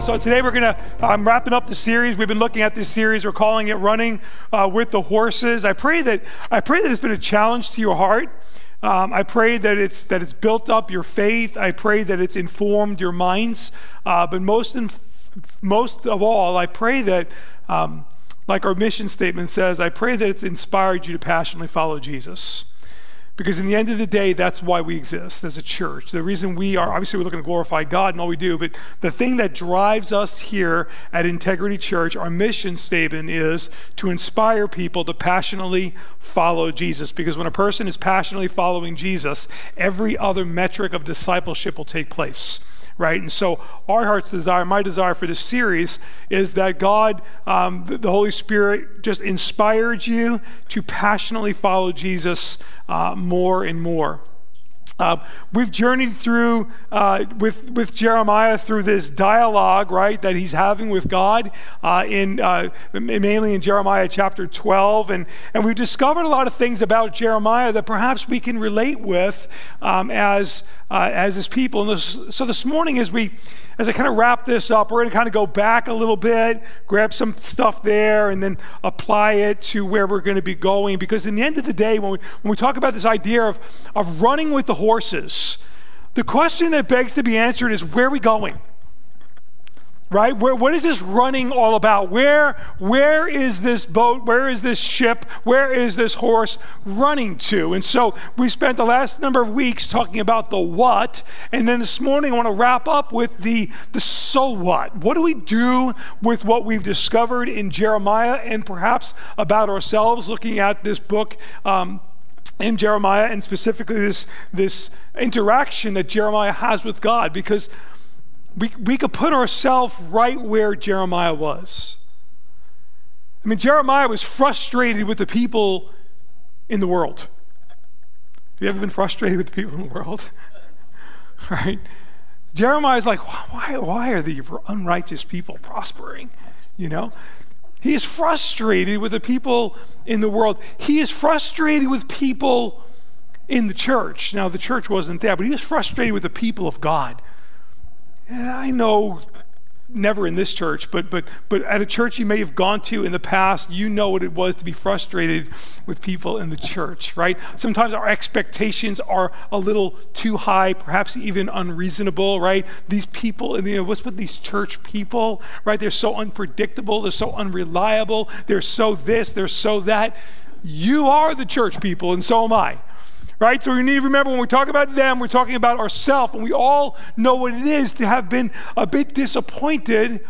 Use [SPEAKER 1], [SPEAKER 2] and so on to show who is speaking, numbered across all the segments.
[SPEAKER 1] Uh, so today we're to, I'm wrapping up the series. We've been looking at this series. We're calling it Running uh, with the Horses. I pray that, I pray that it's been a challenge to your heart. Um, I pray that it's, that it's built up your faith. I pray that it's informed your minds. Uh, but most, most of all, I pray that, um, like our mission statement says, I pray that it's inspired you to passionately follow Jesus. Because in the end of the day, that's why we exist as a church. The reason we are, obviously, we're looking to glorify God and all we do, but the thing that drives us here at Integrity Church, our mission statement is to inspire people to passionately follow Jesus. Because when a person is passionately following Jesus, every other metric of discipleship will take place right? And so, our heart's desire, my desire for this series, is that God, um, the, Holy Spirit, just inspired you to passionately follow Jesus uh, more and more. Uh, we've journeyed through uh, with with Jeremiah through this dialogue, right, that he's having with God uh, in uh, mainly in Jeremiah chapter 12, and and we've discovered a lot of things about Jeremiah that perhaps we can relate with um, as uh, as his people. This, so this morning, as we as I kind of wrap this up, we're going to kind of go back a little bit, grab some stuff there, and then apply it to where we're going to be going. Because in the end of the day, when we, when we talk about this idea of, of running with the horses, the question that begs to be answered is where are we going? Right? Where, what is this running all about? Where, where is this boat? Where is this ship? Where is this horse running to? And so we spent the last number of weeks talking about the what, and then this morning I want to wrap up with the, the so what. What do we do with what we've discovered in Jeremiah and perhaps about ourselves looking at this book? Um, in Jeremiah, and specifically this, this interaction that Jeremiah has with God, because we, we could put ourselves right where Jeremiah was. I mean, Jeremiah was frustrated with the people in the world. Have you ever been frustrated with the people in the world? right? Jeremiah's like, why, why are the unrighteous people prospering? You know? He is frustrated with the people in the world. He is frustrated with people in the church. Now, the church wasn't there, but he was frustrated with the people of God. And I know never in this church, but but but at a church you may have gone to in the past, you know what it was to be frustrated with people in the church, right? Sometimes our expectations are a little too high, perhaps even unreasonable, right? These people, you know, what's with these church people, right? They're so unpredictable, they're so unreliable, they're so this, they're so that. You are the church people, and so am I right? So we need to remember when we talk about them, we're talking about ourselves, and we all know what it is to have been a bit disappointed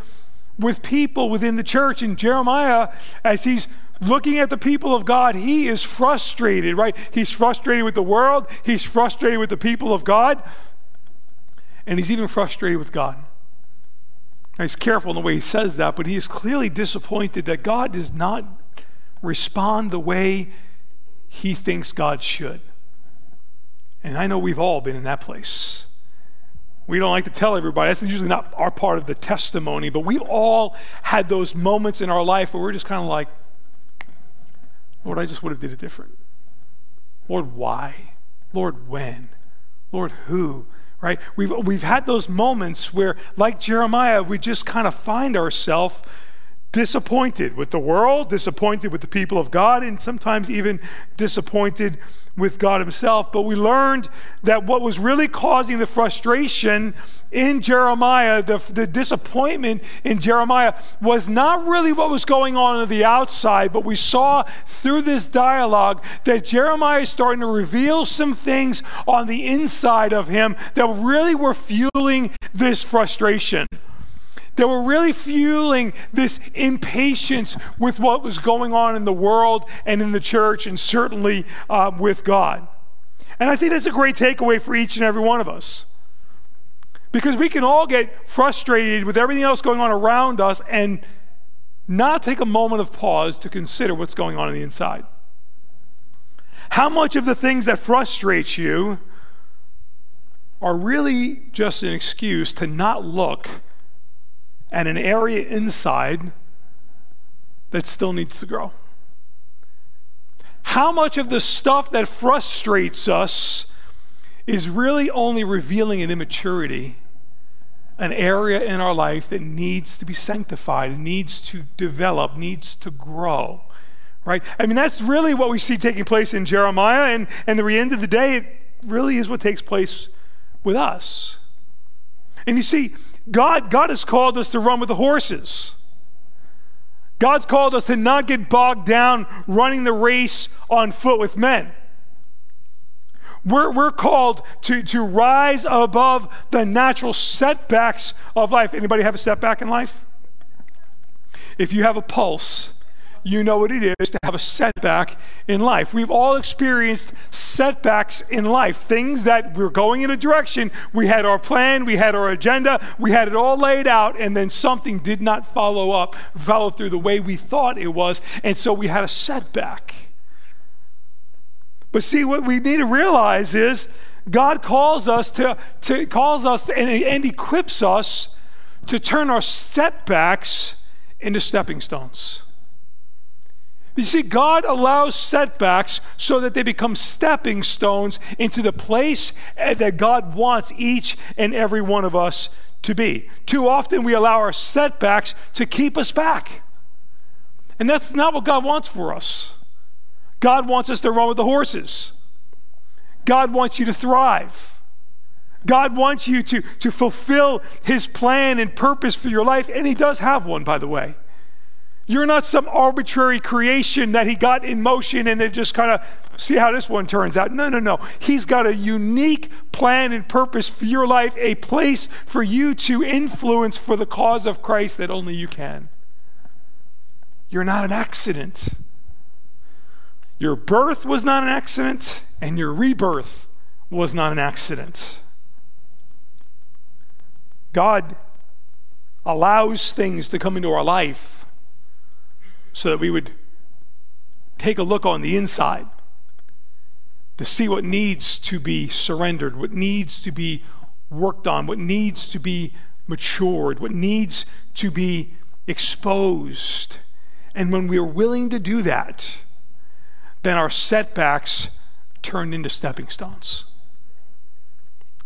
[SPEAKER 1] with people within the church. And Jeremiah, as he's looking at the people of God, he is frustrated, right? He's frustrated with the world, he's frustrated with the people of God, and he's even frustrated with God. Now, he's careful in the way he says that, but he is clearly disappointed that God does not respond the way he thinks God should. And I know we've all been in that place. We don't like to tell everybody. That's usually not our part of the testimony, but we've all had those moments in our life where we're just kind of like, Lord, I just would have did it different. Lord, why? Lord, when? Lord, who? Right? We've, we've had those moments where, like Jeremiah, we just kind of find ourselves disappointed with the world, disappointed with the people of God, and sometimes even disappointed with God Himself. But we learned that what was really causing the frustration in Jeremiah, the, the disappointment in Jeremiah, was not really what was going on on the outside, but we saw through this dialogue that Jeremiah is starting to reveal some things on the inside of him that really were fueling this frustration that were really fueling this impatience with what was going on in the world and in the church, and certainly uh, with God. And I think that's a great takeaway for each and every one of us. Because we can all get frustrated with everything else going on around us and not take a moment of pause to consider what's going on on the inside. How much of the things that frustrate you are really just an excuse to not look and an area inside that still needs to grow. How much of the stuff that frustrates us is really only revealing an immaturity an area in our life that needs to be sanctified, needs to develop, needs to grow. Right? I mean, that's really what we see taking place in Jeremiah, and, and the end of the day, it really is what takes place with us. And you see, God, God has called us to run with the horses. God's called us to not get bogged down running the race on foot with men. We're, we're called to, to rise above the natural setbacks of life. Anybody have a setback in life? If you have a pulse, you know what it is to have a setback in life. We've all experienced setbacks in life, things that we're going in a direction. We had our plan, we had our agenda, we had it all laid out, and then something did not follow up, follow through the way we thought it was, and so we had a setback. But see, what we need to realize is God calls us to, to calls us and, and equips us to turn our setbacks into stepping stones. You see, God allows setbacks so that they become stepping stones into the place eh, that God wants each and every one of us to be. Too often we allow our setbacks to keep us back. And that's not what God wants for us. God wants us to run with the horses. God wants you to thrive. God wants you to, to fulfill His plan and purpose for your life, and He does have one, by the way. You're not some arbitrary creation that He got in motion and then just kind of see how this one turns out. No, no, no. He's got a unique plan and purpose for your life, a place for you to influence for the cause of Christ that only you can. You're not an accident. Your birth was not an accident, and your rebirth was not an accident. God allows things to come into our life so that we would take a look on the inside to see what needs to be surrendered, what needs to be worked on, what needs to be matured, what needs to be exposed. And when we are willing to do that, then our setbacks turn into stepping stones.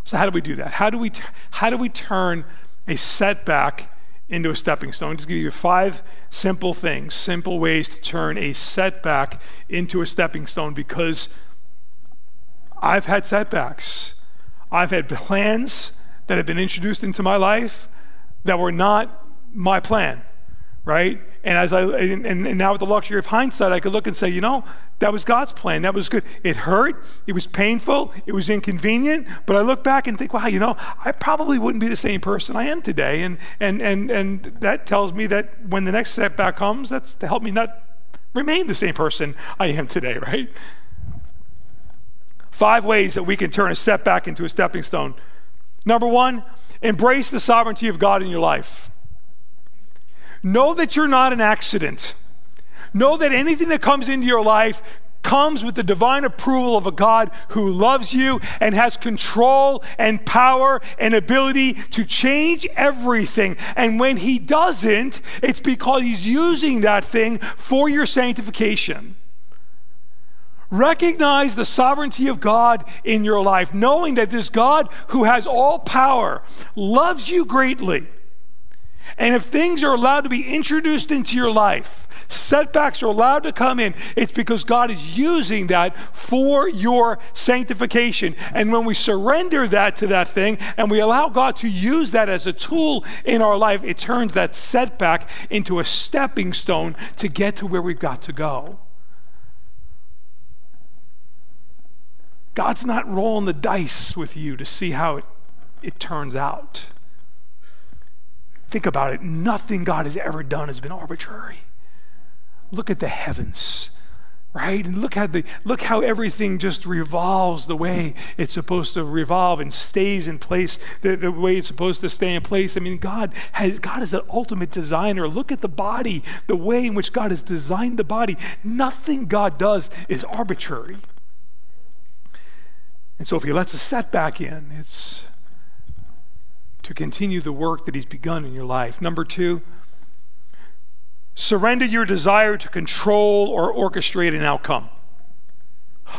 [SPEAKER 1] So how do we do that? How do we how do we turn a setback into a stepping stone? Just give you five simple things, simple ways to turn a setback into a stepping stone because I've had setbacks. I've had plans that have been introduced into my life that were not my plan right? And as I and, and, now with the luxury of hindsight, I could look and say, you know, that was God's plan. That was good. It hurt. It was painful. It was inconvenient. But I look back and think, wow, you know, I probably wouldn't be the same person I am today. And and and and that tells me that when the next setback comes, that's to help me not remain the same person I am today, right? Five ways that we can turn a setback into a stepping stone. Number one, embrace the sovereignty of God in your life. Know that you're not an accident. Know that anything that comes into your life comes with the divine approval of a God who loves you and has control and power and ability to change everything. And when He doesn't, it's because He's using that thing for your sanctification. Recognize the sovereignty of God in your life, knowing that this God who has all power loves you greatly and if things are allowed to be introduced into your life, setbacks are allowed to come in, it's because God is using that for your sanctification. And when we surrender that to that thing and we allow God to use that as a tool in our life, it turns that setback into a stepping stone to get to where we've got to go. God's not rolling the dice with you to see how it, it turns out. Think about it. Nothing God has ever done has been arbitrary. Look at the heavens, right? And look how the look how everything just revolves the way it's supposed to revolve and stays in place the, the way it's supposed to stay in place. I mean, God has God is the ultimate designer. Look at the body, the way in which God has designed the body. Nothing God does is arbitrary. And so if he lets a setback in, it's to continue the work that He's begun in your life. Number two, surrender your desire to control or orchestrate an outcome.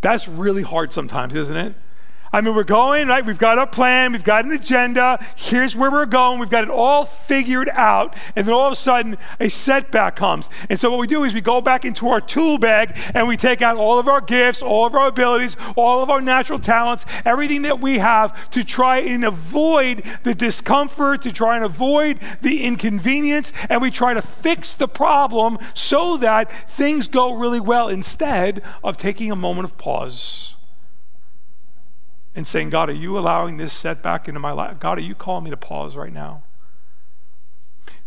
[SPEAKER 1] That's really hard sometimes, isn't it? I mean, we're going, right? We've got a plan, we've got an agenda. Here's where we're going. We've got it all figured out. And then all of a sudden, a setback comes. And so, what we do is we go back into our tool bag and we take out all of our gifts, all of our abilities, all of our natural talents, everything that we have to try and avoid the discomfort, to try and avoid the inconvenience. And we try to fix the problem so that things go really well instead of taking a moment of pause and saying, God, are you allowing this setback into my life? God, are you calling me to pause right now?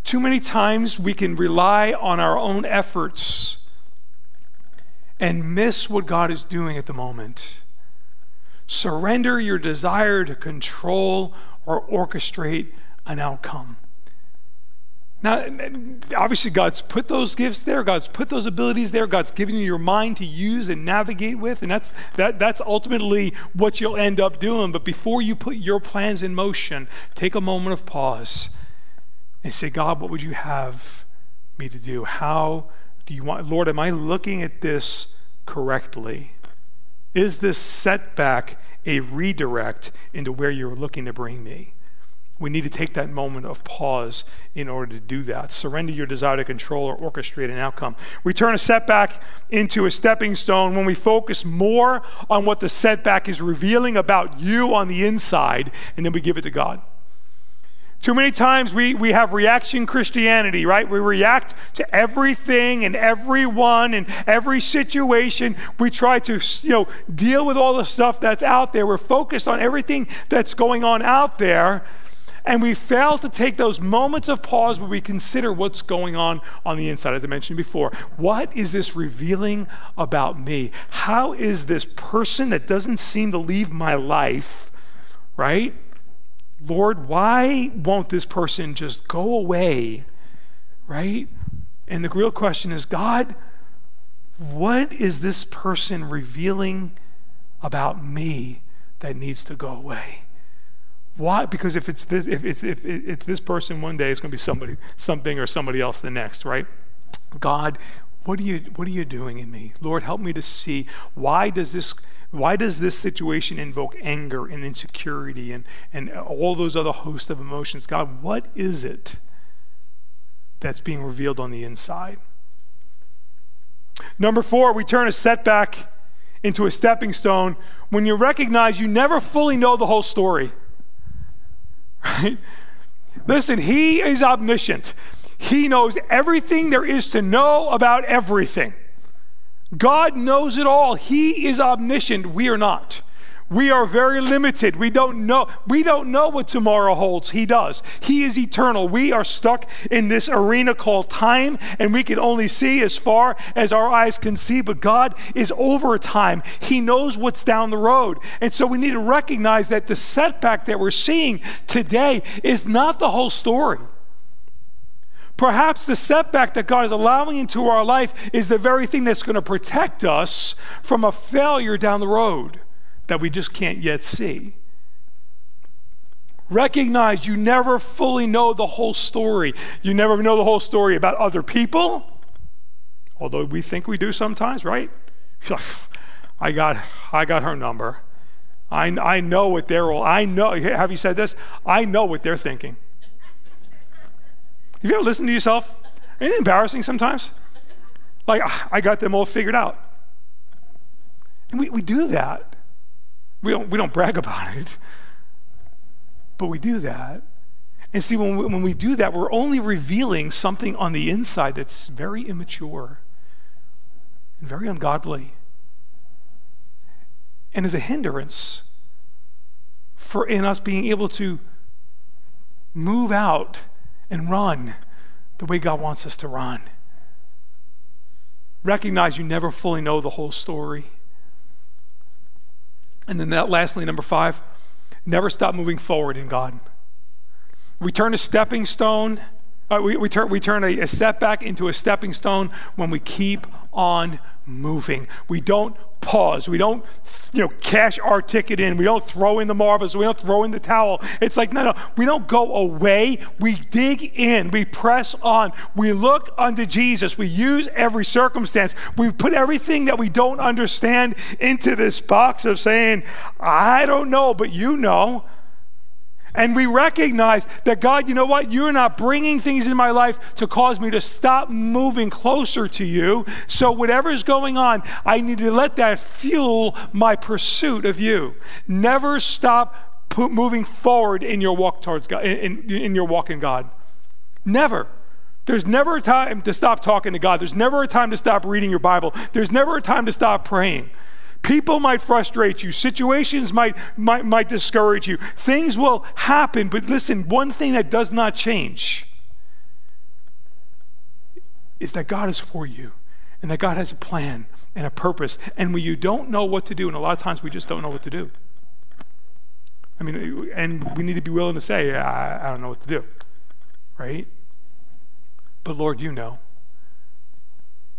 [SPEAKER 1] Too many times we can rely on our own efforts and miss what God is doing at the moment. Surrender your desire to control or orchestrate an outcome. Now, obviously, God's put those gifts there. God's put those abilities there. God's given you your mind to use and navigate with, and that's that, that's ultimately what you'll end up doing. But before you put your plans in motion, take a moment of pause and say, God, what would you have me to do? How do you want, Lord? Am I looking at this correctly? Is this setback a redirect into where you're looking to bring me? We need to take that moment of pause in order to do that. Surrender your desire to control or orchestrate an outcome. We turn a setback into a stepping stone when we focus more on what the setback is revealing about you on the inside, and then we give it to God. Too many times we, we have reaction Christianity, right? We react to everything and everyone and every situation. We try to, you know, deal with all the stuff that's out there. We're focused on everything that's going on out there and we fail to take those moments of pause where we consider what's going on on the inside, as I mentioned before. What is this revealing about me? How is this person that doesn't seem to leave my life, right? Lord, why won't this person just go away, right? And the real question is God, what is this person revealing about me that needs to go away? Why? Because if it's this, if it's, if it's this person one day, it's going to be somebody, something or somebody else the next, right? God, what are you, what are you doing in me? Lord, help me to see why does this, why does this situation invoke anger and insecurity and, and all those other host of emotions? God, what is it that's being revealed on the inside? Number four, we turn a setback into a stepping stone when you recognize you never fully know the whole story. Right? Listen, he is omniscient. He knows everything there is to know about everything. God knows it all. He is omniscient. We are not. We are very limited. We don't know. We don't know what tomorrow holds. He does. He is eternal. We are stuck in this arena called time, and we can only see as far as our eyes can see. But God is over time. He knows what's down the road. And so we need to recognize that the setback that we're seeing today is not the whole story. Perhaps the setback that God is allowing into our life is the very thing that's going to protect us from a failure down the road that we just can't yet see. Recognize you never fully know the whole story. You never know the whole story about other people, although we think we do sometimes, right? I got, I got her number. I, I know what they're all, I know, have you said this? I know what they're thinking. Have you ever listened to yourself? Isn't it embarrassing sometimes? Like, ah, I got them all figured out. And we, we do that. We don't, we don't brag about it, but we do that. And see, when we, when we do that, we're only revealing something on the inside that's very immature and very ungodly and is a hindrance for in us being able to move out and run the way God wants us to run. Recognize you never fully know the whole story. And then that lastly, number five, never stop moving forward in God. We turn a stepping stone, Uh, we, we, turn, we turn a, a setback into a stepping stone when we keep on moving. We don't pause. We don't, you know, cash our ticket in. We don't throw in the marbles. We don't throw in the towel. It's like, no, no, we don't go away. We dig in. We press on. We look unto Jesus. We use every circumstance. We put everything that we don't understand into this box of saying, I don't know, but you know. And we recognize that God, you know what? You're not bringing things in my life to cause me to stop moving closer to you. So, whatever's going on, I need to let that fuel my pursuit of you. Never stop moving forward in your walk towards God, in, in, in your walk in God. Never. There's never a time to stop talking to God. There's never a time to stop reading your Bible. There's never a time to stop praying. People might frustrate you. Situations might, might, might discourage you. Things will happen, but listen, one thing that does not change is that God is for you and that God has a plan and a purpose. And when you don't know what to do, and a lot of times we just don't know what to do. I mean, and we need to be willing to say, I, I don't know what to do, right? But Lord, you know.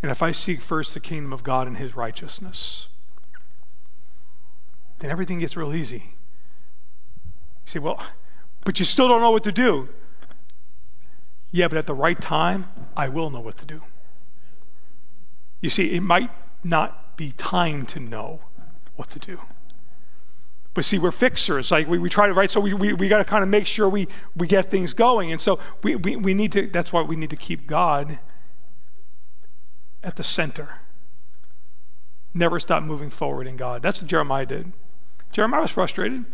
[SPEAKER 1] And if I seek first the kingdom of God and his righteousness, then everything gets real easy. You say, well, but you still don't know what to do. Yeah, but at the right time, I will know what to do. You see, it might not be time to know what to do. But see, we're fixers. Like we, we try to, right? So we, we, we got to kind of make sure we, we get things going. And so we, we, we need to, that's why we need to keep God at the center. Never stop moving forward in God. That's what Jeremiah did. Jeremiah was frustrated.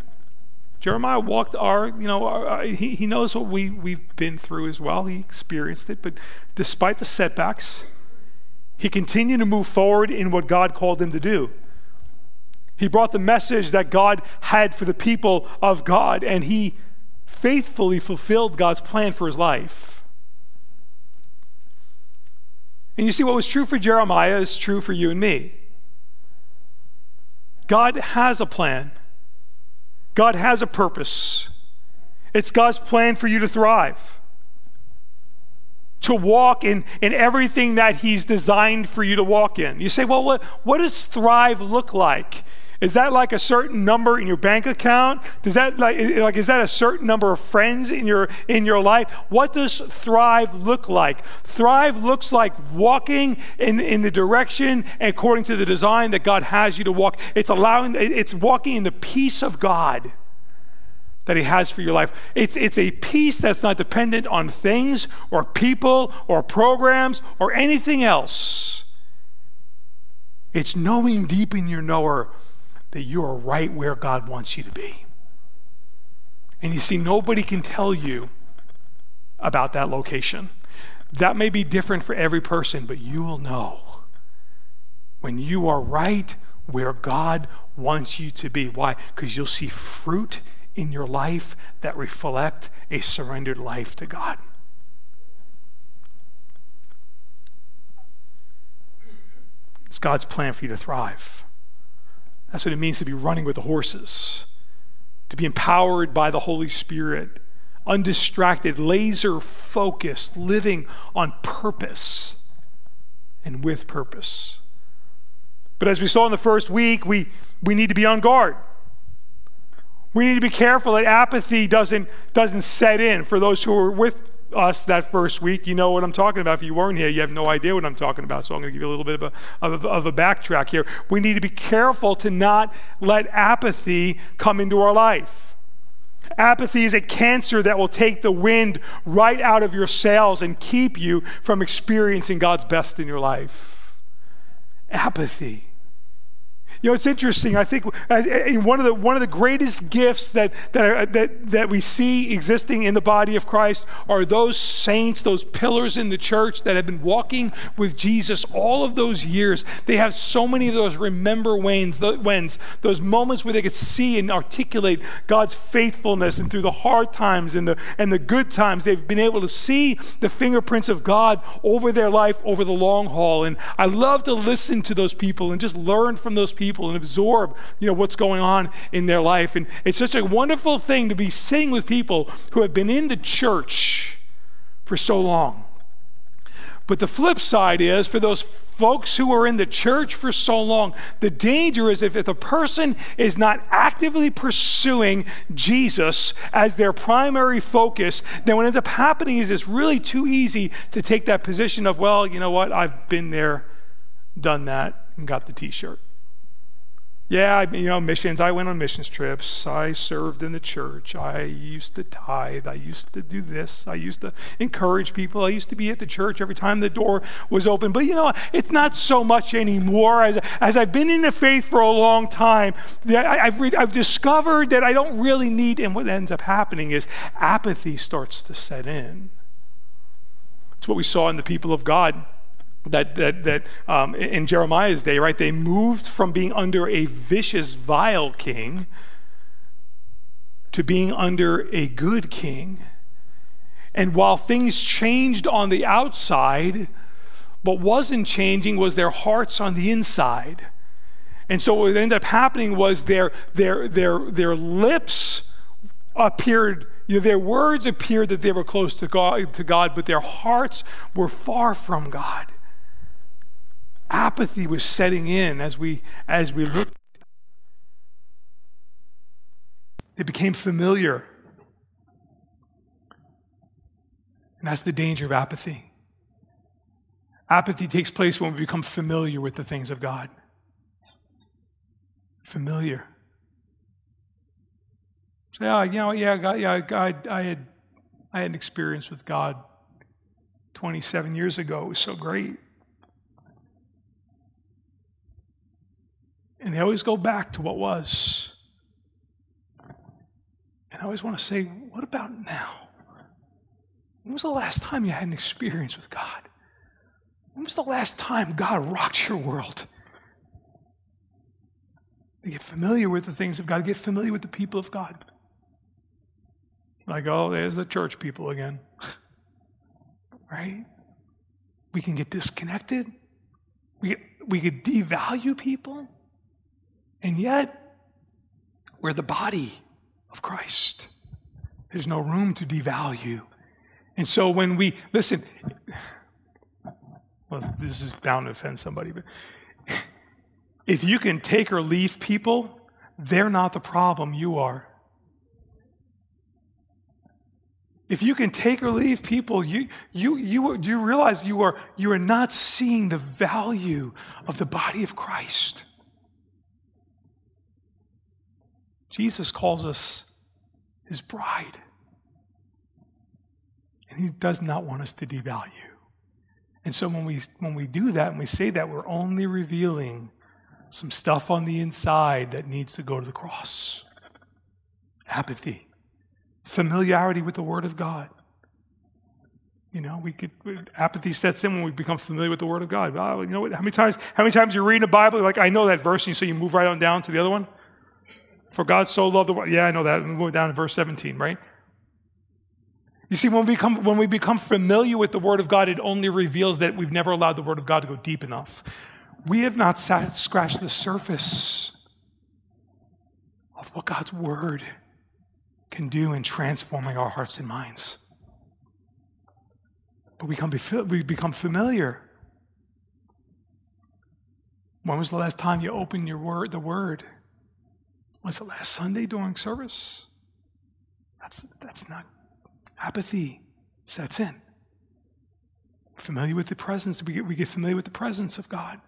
[SPEAKER 1] Jeremiah walked our, you know, our, he, he knows what we, we've been through as well. He experienced it. But despite the setbacks, he continued to move forward in what God called him to do. He brought the message that God had for the people of God, and he faithfully fulfilled God's plan for his life. And you see, what was true for Jeremiah is true for you and me. God has a plan, God has a purpose. It's God's plan for you to thrive, to walk in, in everything that He's designed for you to walk in. You say, well, what, what does thrive look like? Is that like a certain number in your bank account? Does that like, like is that a certain number of friends in your in your life? What does thrive look like? Thrive looks like walking in, in the direction according to the design that God has you to walk. It's allowing it's walking in the peace of God that He has for your life. It's, it's a peace that's not dependent on things or people or programs or anything else. It's knowing deep in your knower that you are right where God wants you to be. And you see, nobody can tell you about that location. That may be different for every person, but you will know when you are right where God wants you to be. Why? Because you'll see fruit in your life that reflect a surrendered life to God. It's God's plan for you to thrive. That's what it means to be running with the horses, to be empowered by the Holy Spirit, undistracted, laser focused, living on purpose and with purpose. But as we saw in the first week, we, we need to be on guard. We need to be careful that apathy doesn't, doesn't set in for those who are with us that first week, you know what I'm talking about. If you weren't here, you have no idea what I'm talking about. So I'm going to give you a little bit of a, of, a, of a backtrack here. We need to be careful to not let apathy come into our life. Apathy is a cancer that will take the wind right out of your sails and keep you from experiencing God's best in your life. Apathy. You know, it's interesting. I think uh, one of the one of the greatest gifts that that, are, that that we see existing in the body of Christ are those saints, those pillars in the church that have been walking with Jesus all of those years. They have so many of those remember wins, those moments where they could see and articulate God's faithfulness, and through the hard times and the and the good times, they've been able to see the fingerprints of God over their life over the long haul. And I love to listen to those people and just learn from those people people and absorb, you know, what's going on in their life. And it's such a wonderful thing to be sitting with people who have been in the church for so long. But the flip side is for those folks who are in the church for so long, the danger is if, if a person is not actively pursuing Jesus as their primary focus, then what ends up happening is it's really too easy to take that position of, well, you know what, I've been there, done that, and got the t shirt. Yeah, you know, missions. I went on missions trips. I served in the church. I used to tithe. I used to do this. I used to encourage people. I used to be at the church every time the door was open. But you know, it's not so much anymore. As, as I've been in the faith for a long time, I, I've, re- I've discovered that I don't really need, and what ends up happening is apathy starts to set in. It's what we saw in the people of God that, that, that um, in Jeremiah's day, right, they moved from being under a vicious, vile king to being under a good king. And while things changed on the outside, what wasn't changing was their hearts on the inside. And so what ended up happening was their, their, their, their lips appeared, you know, their words appeared that they were close to God, to God, but their hearts were far from God apathy was setting in as we as we looked. It became familiar. And that's the danger of apathy. Apathy takes place when we become familiar with the things of god. Familiar. So, yeah you know yeah god, yeah god i had i had an experience with god 27 years ago. It was so great And they always go back to what was. And I always want to say, what about now? When was the last time you had an experience with God? When was the last time God rocked your world? To get familiar with the things of God, get familiar with the people of God. Like, oh, there's the church people again. right? We can get disconnected. We, we could devalue people. And yet, we're the body of Christ. There's no room to devalue. And so when we, listen, well, this is bound to offend somebody, but if you can take or leave people, they're not the problem, you are. If you can take or leave people, you, you, you, you realize you are, you are not seeing the value of the body of Christ. Jesus calls us his bride. And he does not want us to devalue. And so when we, when we do that and we say that, we're only revealing some stuff on the inside that needs to go to the cross apathy, familiarity with the Word of God. You know, we could apathy sets in when we become familiar with the Word of God. Oh, you know what? How many times? How many times you read the Bible? Like I know that verse, and so you move right on down to the other one. For God so loved the world. Yeah, I know that. We're down to verse 17, right? You see, when we, become, when we become familiar with the Word of God, it only reveals that we've never allowed the Word of God to go deep enough. We have not sat, scratched the surface of what God's Word can do in transforming our hearts and minds. But we become, we become familiar. When was the last time you opened your word, the Word? Was it last Sunday during service? That's, that's not apathy sets in. We're familiar with the presence, we get, we get familiar with the presence of God.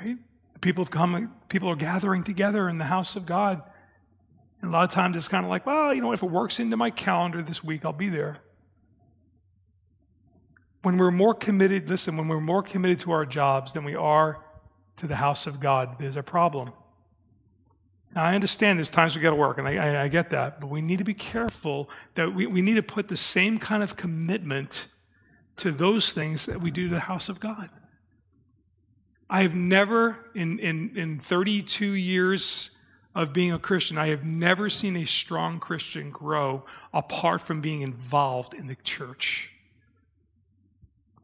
[SPEAKER 1] Right? People have come, people are gathering together in the house of God. And a lot of times it's kind of like, well, you know, if it works into my calendar this week, I'll be there. When we're more committed, listen, when we're more committed to our jobs than we are to the house of God, there's a problem. Now, I understand there's times we got to work, and I, I, I, get that, but we need to be careful that we, we need to put the same kind of commitment to those things that we do to the house of God. I have never, in, in, in 32 years of being a Christian, I have never seen a strong Christian grow apart from being involved in the church.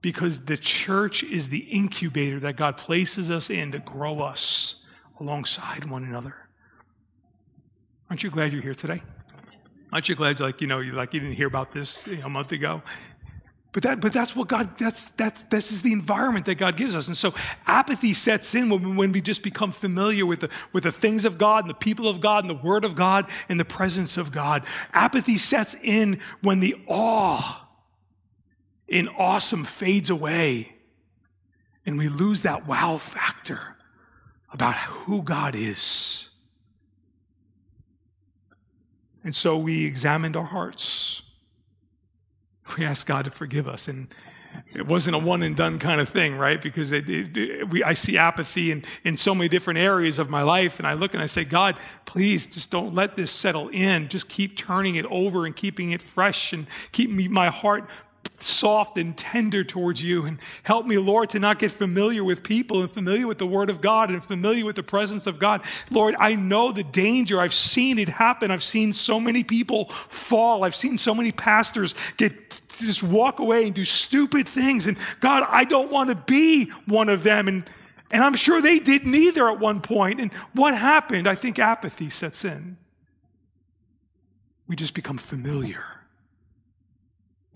[SPEAKER 1] Because the church is the incubator that God places us in to grow us alongside one another. Aren't you glad you're here today? Aren't you glad, like, you know, you like you didn't hear about this you know, a month ago? But, that, but that's what God, that's, that's, this is the environment that God gives us. And so apathy sets in when, when we just become familiar with the, with the things of God and the people of God and the word of God and the presence of God. Apathy sets in when the awe in awesome fades away and we lose that wow factor about who God is. And so we examined our hearts we asked God to forgive us. And it wasn't a one and done kind of thing, right? Because it, it, it, we, I see apathy in, in so many different areas of my life. And I look and I say, God, please just don't let this settle in. Just keep turning it over and keeping it fresh and keep me, my heart soft and tender towards you. And help me, Lord, to not get familiar with people and familiar with the Word of God and familiar with the presence of God. Lord, I know the danger. I've seen it happen. I've seen so many people fall. I've seen so many pastors get just walk away and do stupid things. And God, I don't want to be one of them. And, and I'm sure they didn't either at one point. And what happened? I think apathy sets in. We just become familiar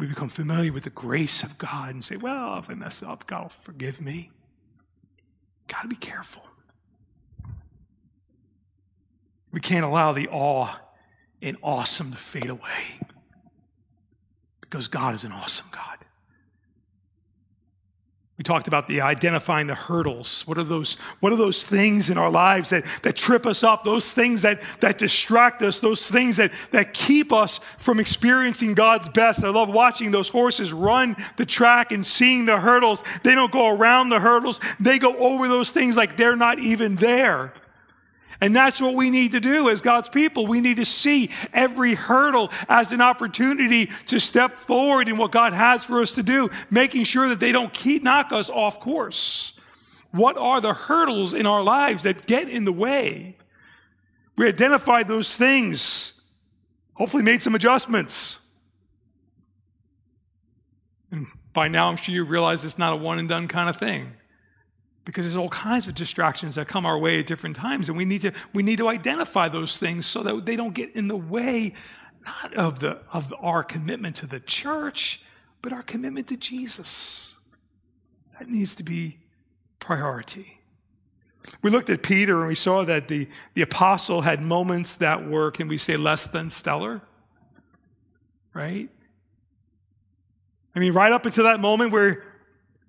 [SPEAKER 1] we become familiar with the grace of God and say, well, if I mess up, God will forgive me. Got to be careful. We can't allow the awe and awesome to fade away because God is an awesome God. We talked about the identifying the hurdles. What are those, what are those things in our lives that, that trip us up, those things that, that distract us, those things that, that keep us from experiencing God's best. I love watching those horses run the track and seeing the hurdles. They don't go around the hurdles, they go over those things like they're not even there. And that's what we need to do as God's people. We need to see every hurdle as an opportunity to step forward in what God has for us to do, making sure that they don't keep knock us off course. What are the hurdles in our lives that get in the way? We identified those things, hopefully made some adjustments. And by now, I'm sure you realize it's not a one and done kind of thing because there's all kinds of distractions that come our way at different times and we need to we need to identify those things so that they don't get in the way not of the of our commitment to the church but our commitment to Jesus that needs to be priority we looked at Peter and we saw that the, the apostle had moments that were, can we say, less than stellar? Right? I mean, right up until that moment where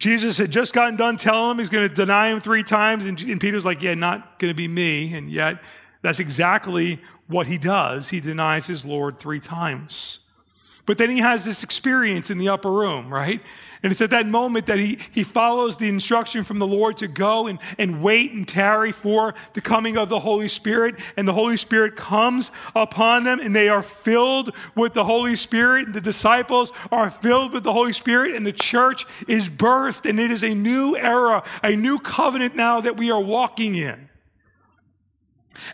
[SPEAKER 1] Jesus had just gotten done telling him he's going to deny him three times. And, and Peter's like, yeah, not going to be me. And yet, that's exactly what he does. He denies his Lord three times. But then he has this experience in the upper room, right? And it's at that moment that he, he follows the instruction from the Lord to go and, and wait and tarry for the coming of the Holy Spirit. And the Holy Spirit comes upon them and they are filled with the Holy Spirit. The disciples are filled with the Holy Spirit and the church is birthed and it is a new era, a new covenant now that we are walking in.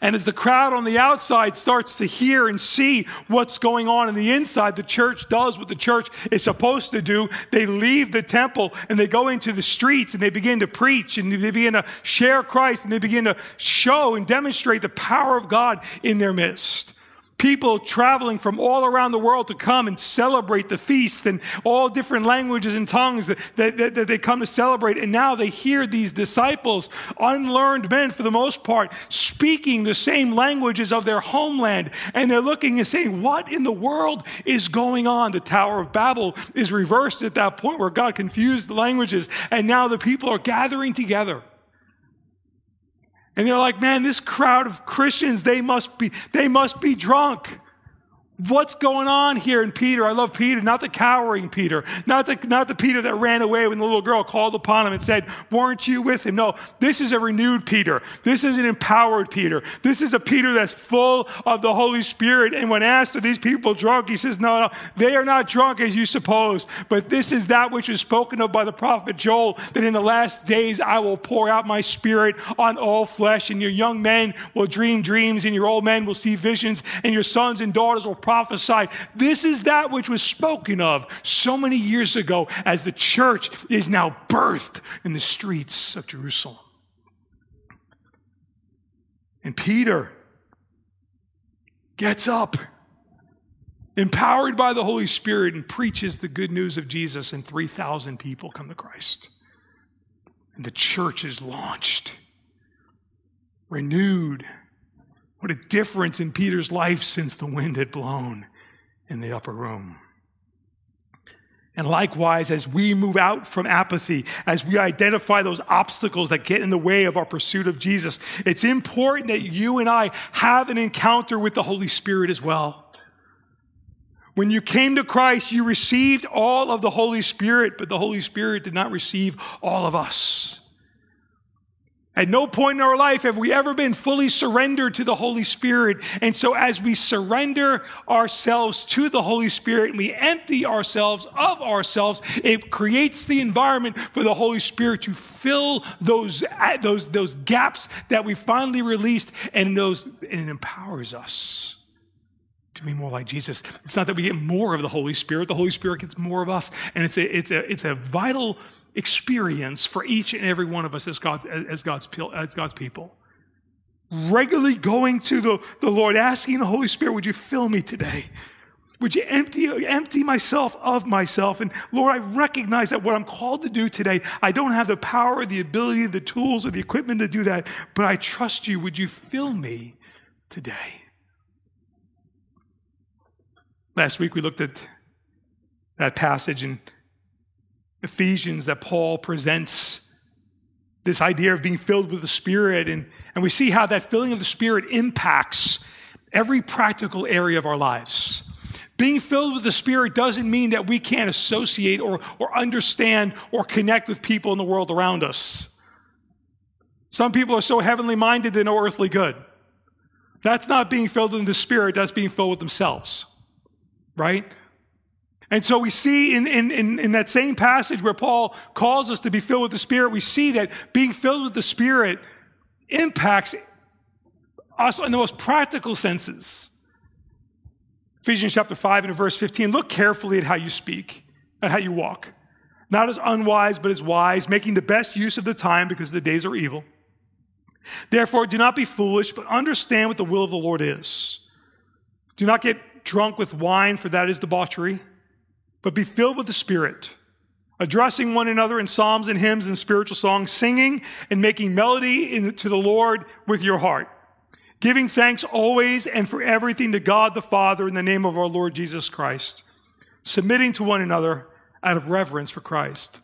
[SPEAKER 1] And as the crowd on the outside starts to hear and see what's going on in the inside, the church does what the church is supposed to do. They leave the temple and they go into the streets and they begin to preach and they begin to share Christ and they begin to show and demonstrate the power of God in their midst people traveling from all around the world to come and celebrate the feast and all different languages and tongues that, that, that, they come to celebrate. And now they hear these disciples, unlearned men for the most part, speaking the same languages of their homeland. And they're looking and saying, What in the world is going on? The Tower of Babel is reversed at that point where God confused the languages. And now the people are gathering together. And they're like, man, this crowd of Christians, they must be, they must be drunk. What's going on here in Peter? I love Peter, not the cowering Peter, not the, not the Peter that ran away when the little girl called upon him and said, Weren't you with him? No, this is a renewed Peter. This is an empowered Peter. This is a Peter that's full of the Holy Spirit. And when asked, Are these people drunk? He says, No, no, they are not drunk as you suppose. But this is that which is spoken of by the prophet Joel, that in the last days I will pour out my spirit on all flesh, and your young men will dream dreams, and your old men will see visions, and your sons and daughters will prophesied. This is that which was spoken of so many years ago as the church is now birthed in the streets of Jerusalem. And Peter gets up empowered by the Holy Spirit, and preaches the good news of Jesus, and 3,000 people come to Christ. And the church is launched, renewed. What a difference in Peter's life since the wind had blown in the upper room. And likewise, as we move out from apathy, as we identify those obstacles that get in the way of our pursuit of Jesus, it's important that you and I have an encounter with the Holy Spirit as well. When you came to Christ, you received all of the Holy Spirit, but the Holy Spirit did not receive all of us. At no point in our life have we ever been fully surrendered to the Holy Spirit. And so as we surrender ourselves to the Holy Spirit and we empty ourselves of ourselves, it creates the environment for the Holy Spirit to fill those, those, those gaps that we finally released and those, and it empowers us to be more like Jesus. It's not that we get more of the Holy Spirit. The Holy Spirit gets more of us. And it's a, it's a, it's a vital experience for each and every one of us as, God, as, God's, as God's people. Regularly going to the, the Lord, asking the Holy Spirit, would you fill me today? Would you empty, empty myself of myself? And Lord, I recognize that what I'm called to do today, I don't have the power, the ability, the tools, or the equipment to do that, but I trust you. Would you fill me today? Last week we looked at that passage in Ephesians that Paul presents this idea of being filled with the Spirit. And, and we see how that filling of the Spirit impacts every practical area of our lives. Being filled with the Spirit doesn't mean that we can't associate or, or understand or connect with people in the world around us. Some people are so heavenly minded they no earthly good. That's not being filled with the Spirit, that's being filled with themselves, right? And so we see in, in, in, in, that same passage where Paul calls us to be filled with the Spirit, we see that being filled with the Spirit impacts us in the most practical senses. Ephesians chapter 5 and verse 15 look carefully at how you speak, and how you walk. Not as unwise, but as wise, making the best use of the time because the days are evil. Therefore, do not be foolish, but understand what the will of the Lord is. Do not get drunk with wine, for that is debauchery but be filled with the Spirit, addressing one another in psalms and hymns and spiritual songs, singing and making melody in, to the Lord with your heart, giving thanks always and for everything to God the Father in the name of our Lord Jesus Christ, submitting to one another out of reverence for Christ.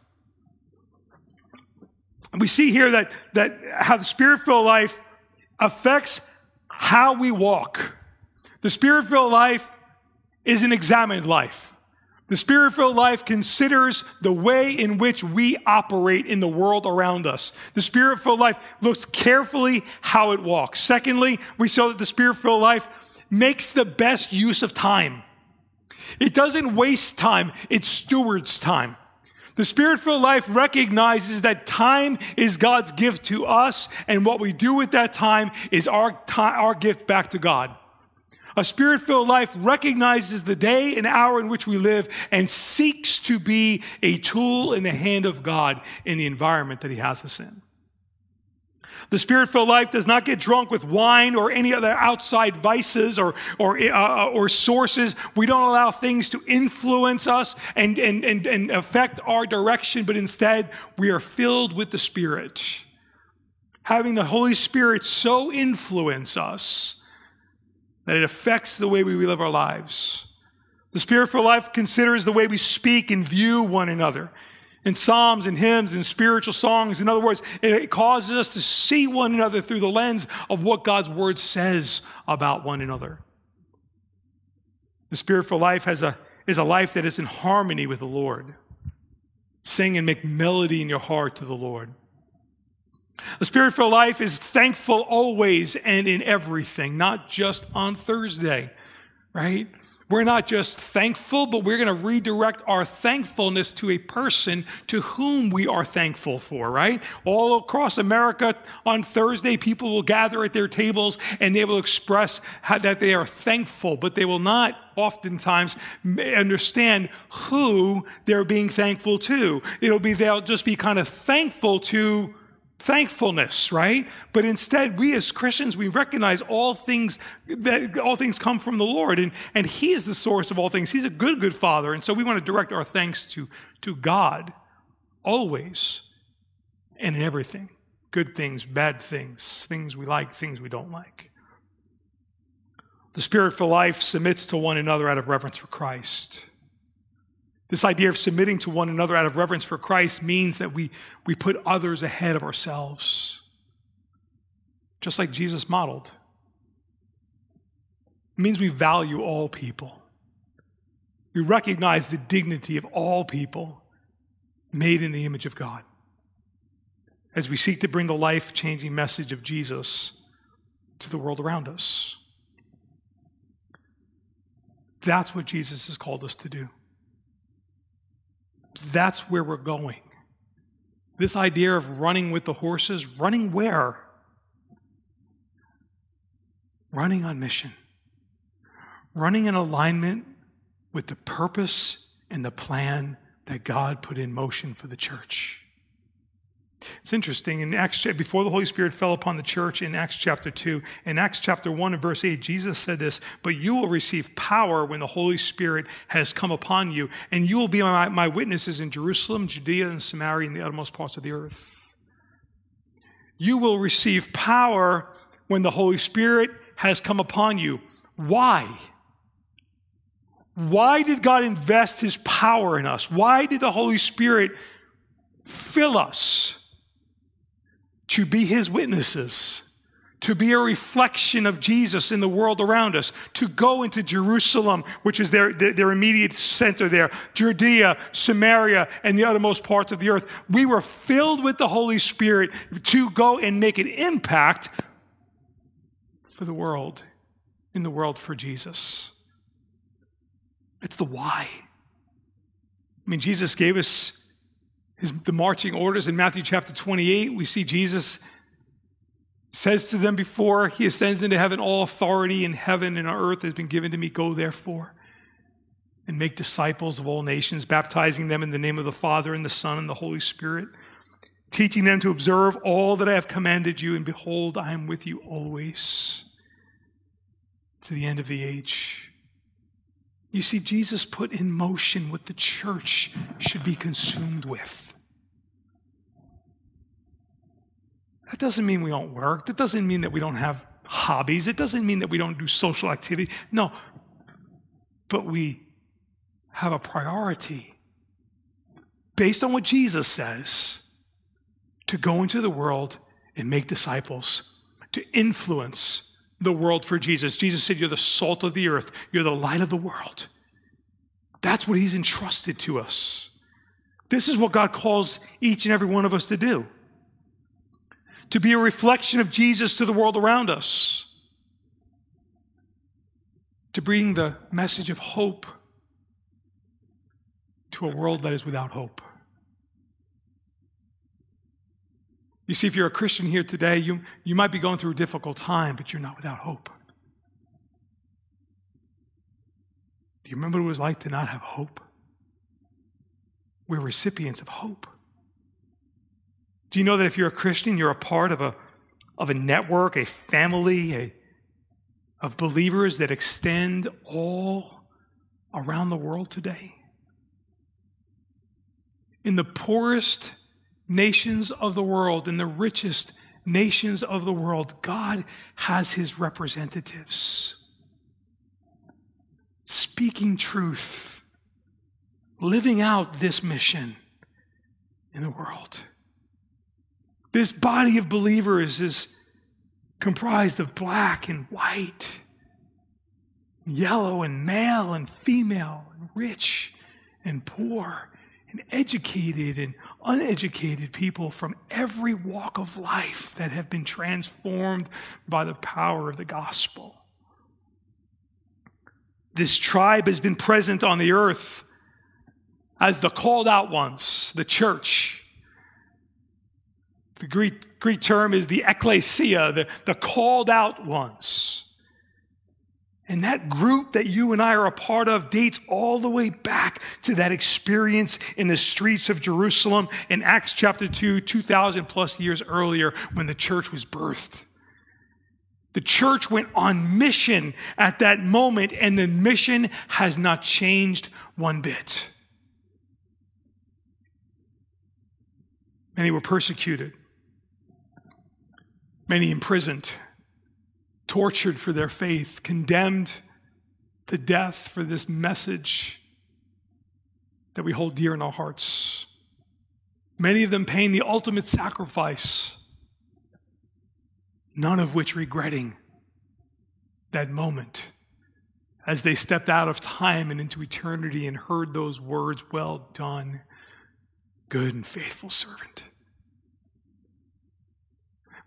[SPEAKER 1] And we see here that, that how the spirit filled life affects how we walk. The spirit filled life is an examined life. The spirit filled life considers the way in which we operate in the world around us. The spirit filled life looks carefully how it walks. Secondly, we saw that the spirit filled life makes the best use of time. It doesn't waste time, it stewards time. The spirit filled life recognizes that time is God's gift to us, and what we do with that time is our, time, our gift back to God. A spirit filled life recognizes the day and hour in which we live and seeks to be a tool in the hand of God in the environment that He has us in. The spirit filled life does not get drunk with wine or any other outside vices or, or, uh, or sources. We don't allow things to influence us and, and, and, and affect our direction, but instead we are filled with the Spirit. Having the Holy Spirit so influence us that it affects the way we live our lives. The spiritual Life considers the way we speak and view one another in psalms and hymns and spiritual songs. In other words, it causes us to see one another through the lens of what God's Word says about one another. The spiritual Life has a, is a life that is in harmony with the Lord. Sing and make melody in your heart to the Lord. A spirit filled life is thankful always and in everything, not just on Thursday, right? We're not just thankful, but we're going to redirect our thankfulness to a person to whom we are thankful for, right? All across America on Thursday, people will gather at their tables and they will express how, that they are thankful, but they will not oftentimes understand who they're being thankful to. It'll be, they'll just be kind of thankful to thankfulness, right? But instead, we as Christians, we recognize all things that all things come from the Lord, and, and He is the source of all things. He's a good, good Father. And so we want to direct our thanks to, to God always and in everything. Good things, bad things, things we like, things we don't like. The Spirit for Life submits to one another out of reverence for Christ. This idea of submitting to one another out of reverence for Christ means that we, we put others ahead of ourselves, just like Jesus modeled. It means we value all people. We recognize the dignity of all people made in the image of God as we seek to bring the life changing message of Jesus to the world around us. That's what Jesus has called us to do. That's where we're going. This idea of running with the horses, running where? Running on mission. Running in alignment with the purpose and the plan that God put in motion for the church. It's interesting in Acts before the Holy Spirit fell upon the church in Acts chapter 2, in Acts chapter 1 and verse 8, Jesus said this, "But you will receive power when the Holy Spirit has come upon you, and you will be my, my witnesses in Jerusalem, Judea, and Samaria, and the uttermost parts of the earth." You will receive power when the Holy Spirit has come upon you. Why? Why did God invest his power in us? Why did the Holy Spirit fill us? To be his witnesses, to be a reflection of Jesus in the world around us, to go into Jerusalem, which is their, their, immediate center there, Judea, Samaria, and the uttermost parts of the earth. We were filled with the Holy Spirit to go and make an impact for the world, in the world for Jesus. It's the why. I mean, Jesus gave us his, the marching orders in Matthew chapter 28, we see Jesus says to them before he ascends into heaven, All authority in heaven and on earth has been given to me. Go therefore and make disciples of all nations, baptizing them in the name of the Father and the Son and the Holy Spirit, teaching them to observe all that I have commanded you. And behold, I am with you always to the end of the age. You see, Jesus put in motion what the church should be consumed with. That doesn't mean we don't work. That doesn't mean that we don't have hobbies. It doesn't mean that we don't do social activity. No. But we have a priority based on what Jesus says to go into the world and make disciples, to influence the world for Jesus. Jesus said, You're the salt of the earth, you're the light of the world. That's what He's entrusted to us. This is what God calls each and every one of us to do to be a reflection of Jesus to the world around us, to bring the message of hope to a world that is without hope. You see, if you're a Christian here today, you, you might be going through a difficult time, but you're not without hope. Do you remember what it was like to not have hope? We're recipients of hope. Do you know that if you're a Christian, you're a part of a, of a network, a family, a, of believers that extend all around the world today? In the poorest nations of the world, in the richest nations of the world, God has his representatives speaking truth, living out this mission in the world. This body of believers is comprised of black and white, yellow and male and female, and rich and poor, and educated and uneducated people from every walk of life that have been transformed by the power of the gospel. This tribe has been present on the earth as the called out ones, the church the Greek, Greek term is the ecclesia, the, the called out ones. And that group that you and I are a part of dates all the way back to that experience in the streets of Jerusalem in Acts chapter 2, 2,000 plus years earlier when the church was birthed. The church went on mission at that moment, and the mission has not changed one bit. Many were persecuted, many imprisoned, tortured for their faith, condemned to death for this message that we hold dear in our hearts. Many of them paying the ultimate sacrifice none of which regretting that moment as they stepped out of time and into eternity and heard those words, Well done, good and faithful servant.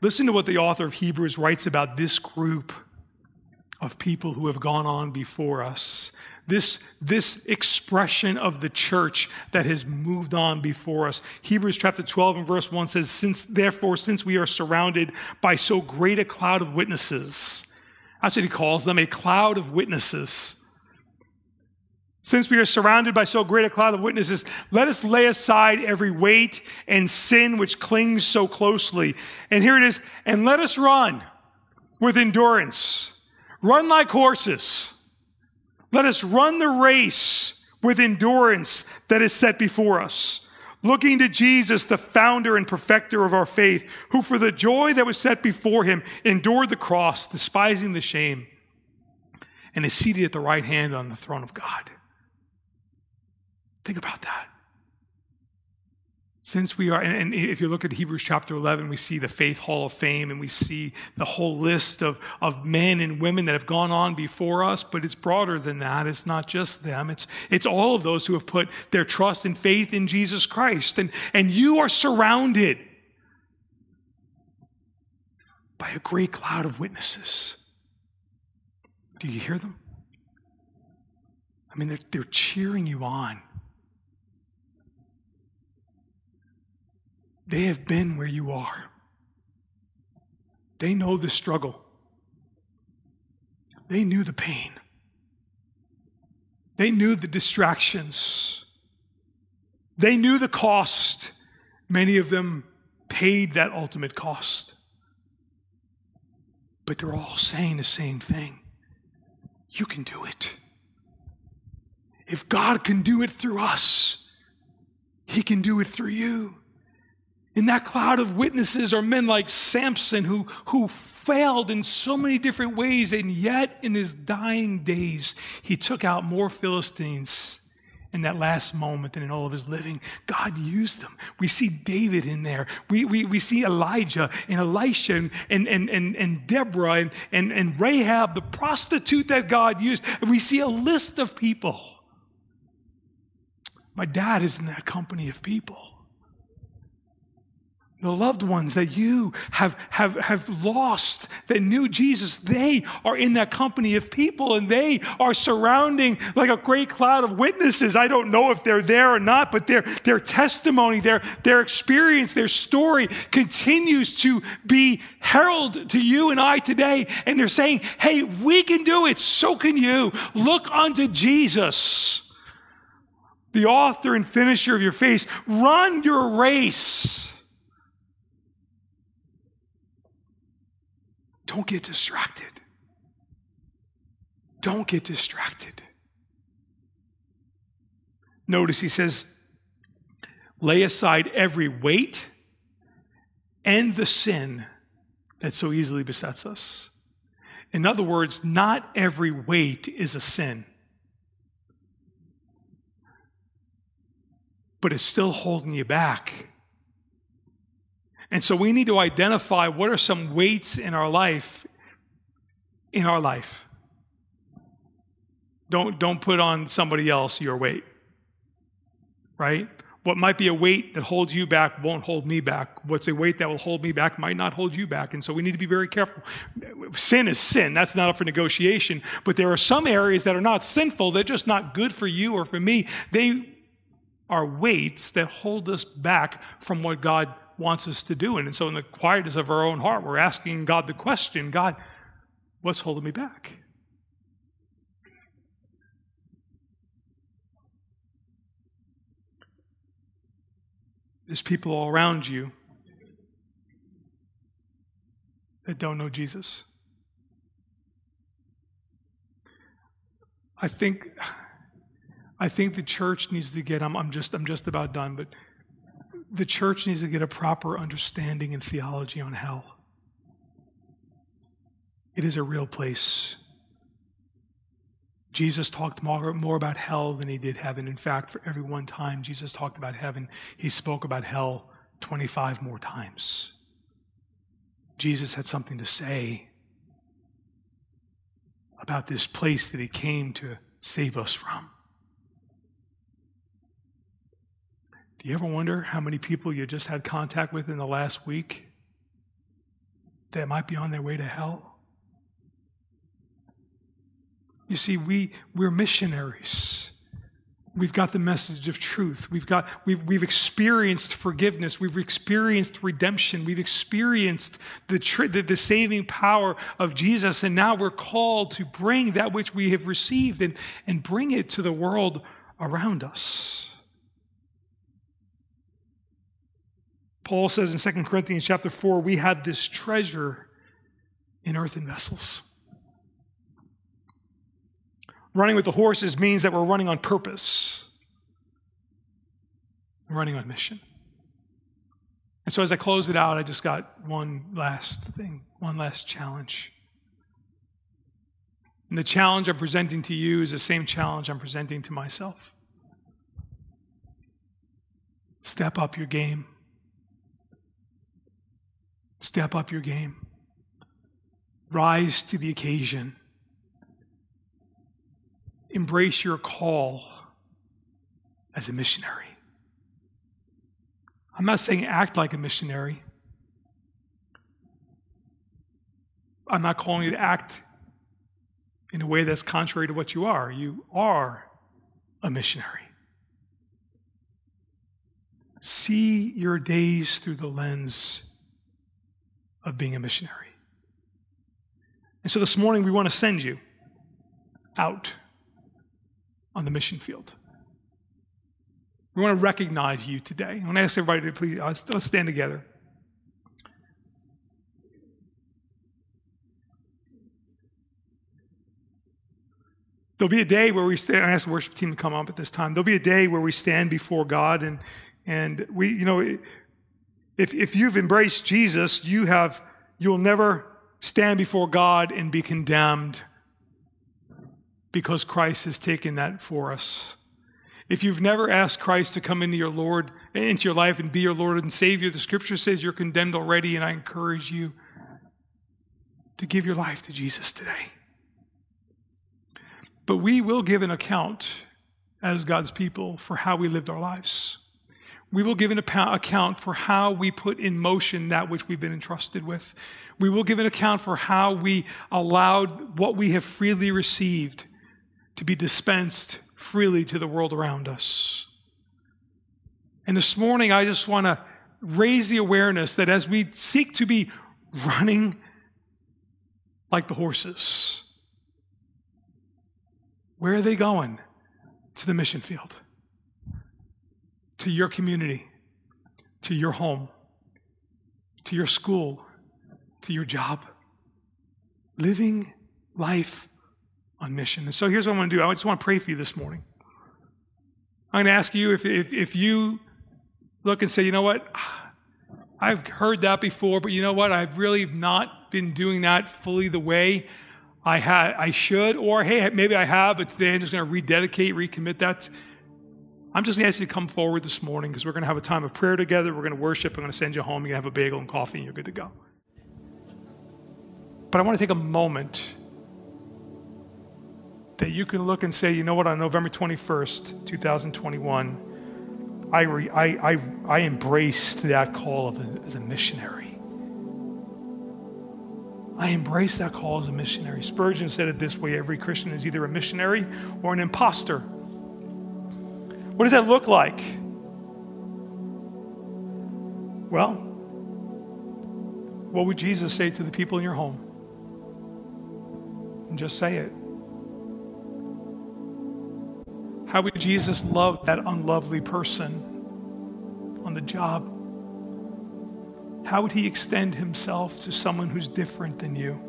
[SPEAKER 1] Listen to what the author of Hebrews writes about this group of people who have gone on before us this, this expression of the church that has moved on before us. Hebrews chapter 12 and verse 1 says, Since therefore, since we are surrounded by so great a cloud of witnesses, that's what he calls them, a cloud of witnesses. Since we are surrounded by so great a cloud of witnesses, let us lay aside every weight and sin which clings so closely. And here it is, and let us run with endurance. Run like horses let us run the race with endurance that is set before us, looking to Jesus, the founder and perfecter of our faith, who for the joy that was set before him endured the cross, despising the shame, and is seated at the right hand on the throne of God. Think about that. Since we are, and, if you look at Hebrews chapter 11, we see the Faith Hall of Fame and we see the whole list of, of men and women that have gone on before us, but it's broader than that. It's not just them, it's, it's all of those who have put their trust and faith in Jesus Christ. And, and you are surrounded by a great cloud of witnesses. Do you hear them? I mean, they're, they're cheering you on. They have been where you are. They know the struggle. They knew the pain. They knew the distractions. They knew the cost. Many of them paid that ultimate cost. But they're all saying the same thing you can do it. If God can do it through us, He can do it through you. In that cloud of witnesses are men like Samson who, who failed in so many different ways, and yet in his dying days, he took out more Philistines in that last moment than in all of his living. God used them. We see David in there. We, we, we see Elijah and Elisha and, and, and, and, Deborah and, and, and Rahab, the prostitute that God used. And we see a list of people. My dad is in that company of people the loved ones that you have, have, have lost that knew Jesus, they are in that company of people and they are surrounding like a great cloud of witnesses. I don't know if they're there or not, but their, their testimony, their, their experience, their story continues to be heralded to you and I today. And they're saying, hey, we can do it. So can you. Look unto Jesus, the author and finisher of your faith. Run your race Don't get distracted. Don't get distracted. Notice he says, lay aside every weight and the sin that so easily besets us. In other words, not every weight is a sin, but it's still holding you back and so we need to identify what are some weights in our life, in our life. Don't, don't put on somebody else your weight, right? What might be a weight that holds you back won't hold me back. What's a weight that will hold me back might not hold you back. And so we need to be very careful. Sin is sin. That's not up for negotiation. But there are some areas that are not sinful. They're just not good for you or for me. They are weights that hold us back from what God wants us to do. And so, in the quietness of our own heart, we're asking God the question God, what's holding me back? There's people all around you that don't know Jesus. I think I think the church needs to get I'm, I'm just I'm just about done, but the church needs to get a proper understanding and theology on hell. It is a real place. Jesus talked more, more about hell than he did heaven. In fact, for every one time Jesus talked about heaven, he spoke about hell 25 more times. Jesus had something to say about this place that he came to save us from. Do you ever wonder how many people you just had contact with in the last week that might be on their way to hell? You see, we, we're missionaries. We've got the message of truth. We've, got, we've, we've experienced forgiveness. We've experienced redemption. We've experienced the, the, the saving power of Jesus. And now we're called to bring that which we have received and, and bring it to the world around us. Paul says in 2 Corinthians chapter 4, we have this treasure in earthen vessels. Running with the horses means that we're running on purpose, we're running on mission. And so as I close it out, I just got one last thing, one last challenge. And the challenge I'm presenting to you is the same challenge I'm presenting to myself. Step up your game. Step up your game. Rise to the occasion embrace your call as a missionary. I'm not saying act like a missionary. I'm not calling you to act in a way that's contrary to what you are. You are a missionary. See your days through the lens of being a missionary. And so this morning we want to send you out on the mission field. We want to recognize you today. I want to ask everybody to please, let's stand together. There'll be a day where we stand, I ask the worship team to come up at this time. There'll be a day where we stand before God and, and we, you know, if, if you've embraced Jesus, you have, you'll never stand before God and be condemned because Christ has taken that for us. If you've never asked Christ to come into your Lord, into your life and be your Lord and Savior, the scripture says you're condemned already, and I encourage you to give your life to Jesus today. But we will give an account as God's people for how we lived our lives. We will give an account for how we put in motion that which we've been entrusted with. We will give an account for how we allowed what we have freely received to be dispensed freely to the world around us. And this morning, I just want to raise the awareness that as we seek to be running like the horses, where are they going? To the mission field, to your community, to your home, to your school, to your job. Living life on mission. And so here's what I want to do I just want to pray for you this morning. I'm going to ask you if, if, if you look and say, you know what? I've heard that before, but you know what? I've really not been doing that fully the way I had I should, or hey, maybe I have, but today I'm just going to rededicate, recommit that. I'm just going to ask you to come forward this morning because we're going to have a time of prayer together. We're going to worship. I'm going to send you home. You're going to have a bagel and coffee, and you're good to go. But I want to take a moment that you can look and say, you know what, on November 21st, 2021, I, re, I, I, I embraced that call of a, as a missionary. I embraced that call as a missionary. Spurgeon said it this way every Christian is either a missionary or an impostor. What does that look like? Well, what would Jesus say to the people in your home? And just say it. How would Jesus love that unlovely person on the job? How would he extend himself to someone who's different than you?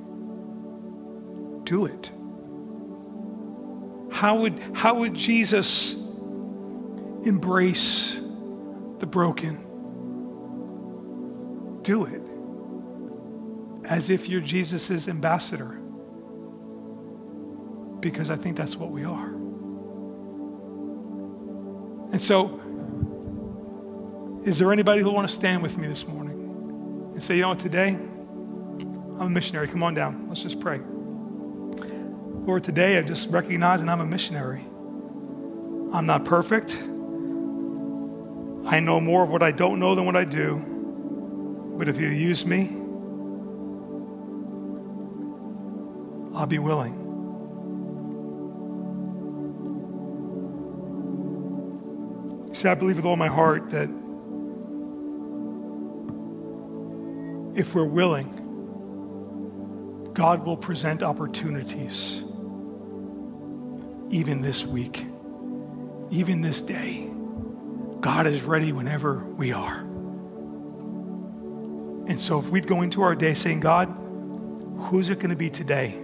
[SPEAKER 1] Do it. How would, how would Jesus embrace the broken? Do it as if you're Jesus' ambassador. Because I think that's what we are. And so, is there anybody who want to stand with me this morning and say, you know what, today I'm a missionary. Come on down. Let's just pray. Lord, today I just recognize that I'm a missionary. I'm not perfect. I know more of what I don't know than what I do. But if you use me, I'll be willing. See, I believe with all my heart that if we're willing, God will present opportunities even this week, even this day. God is ready whenever we are. And so, if we'd go into our day saying, God, who's it going to be today?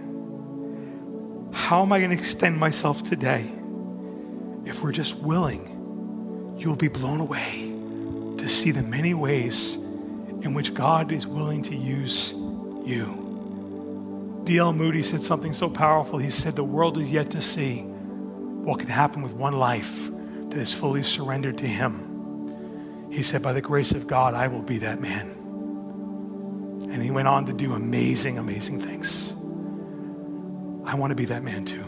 [SPEAKER 1] How am I going to extend myself today? If we're just willing you'll be blown away to see the many ways in which God is willing to use you. D.L. Moody said something so powerful. He said, The world is yet to see what can happen with one life that is fully surrendered to Him. He said, By the grace of God, I will be that man. And he went on to do amazing, amazing things. I want to be that man too.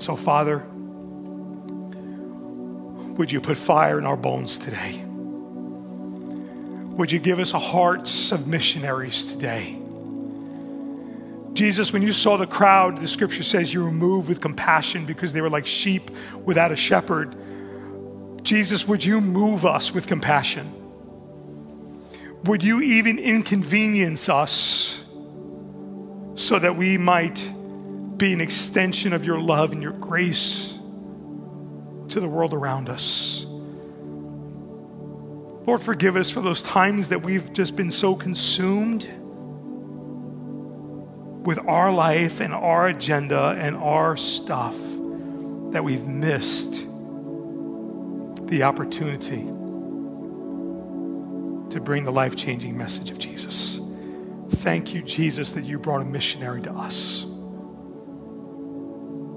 [SPEAKER 1] So, Father, would you put fire in our bones today? Would you give us a hearts of missionaries today? Jesus, when you saw the crowd, the scripture says you were moved with compassion because they were like sheep without a shepherd. Jesus, would you move us with compassion? Would you even inconvenience us so that we might be an extension of your love and your grace? to the world around us. Lord, forgive us for those times that we've just been so consumed with our life and our agenda and our stuff that we've missed the opportunity to bring the life changing message of Jesus. Thank you, Jesus, that you brought a missionary to us.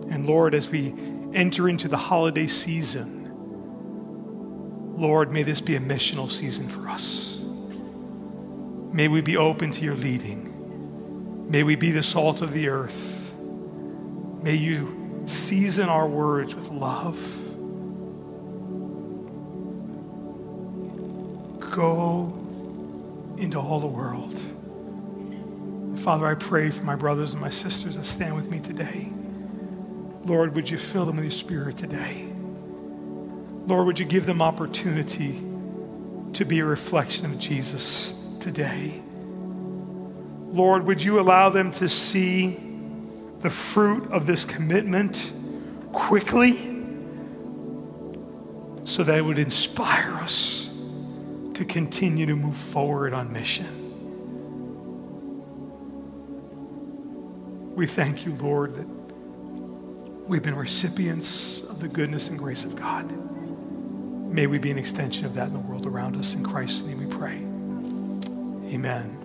[SPEAKER 1] And Lord, as we enter into the holiday season, Lord, may this be a missional season for us. May we be open to your leading. May we be the salt of the earth. May you season our words with love. Go into all the world. Father, I pray for my brothers and my sisters that stand with me today. Lord, would you fill them with your spirit today? Lord, would you give them opportunity to be a reflection of Jesus today? Lord, would you allow them to see the fruit of this commitment quickly so that it would inspire us to continue to move forward on mission? We thank you, Lord, that We've been recipients of the goodness and grace of God. May we be an extension of that in the world around us. In Christ's name we pray. Amen.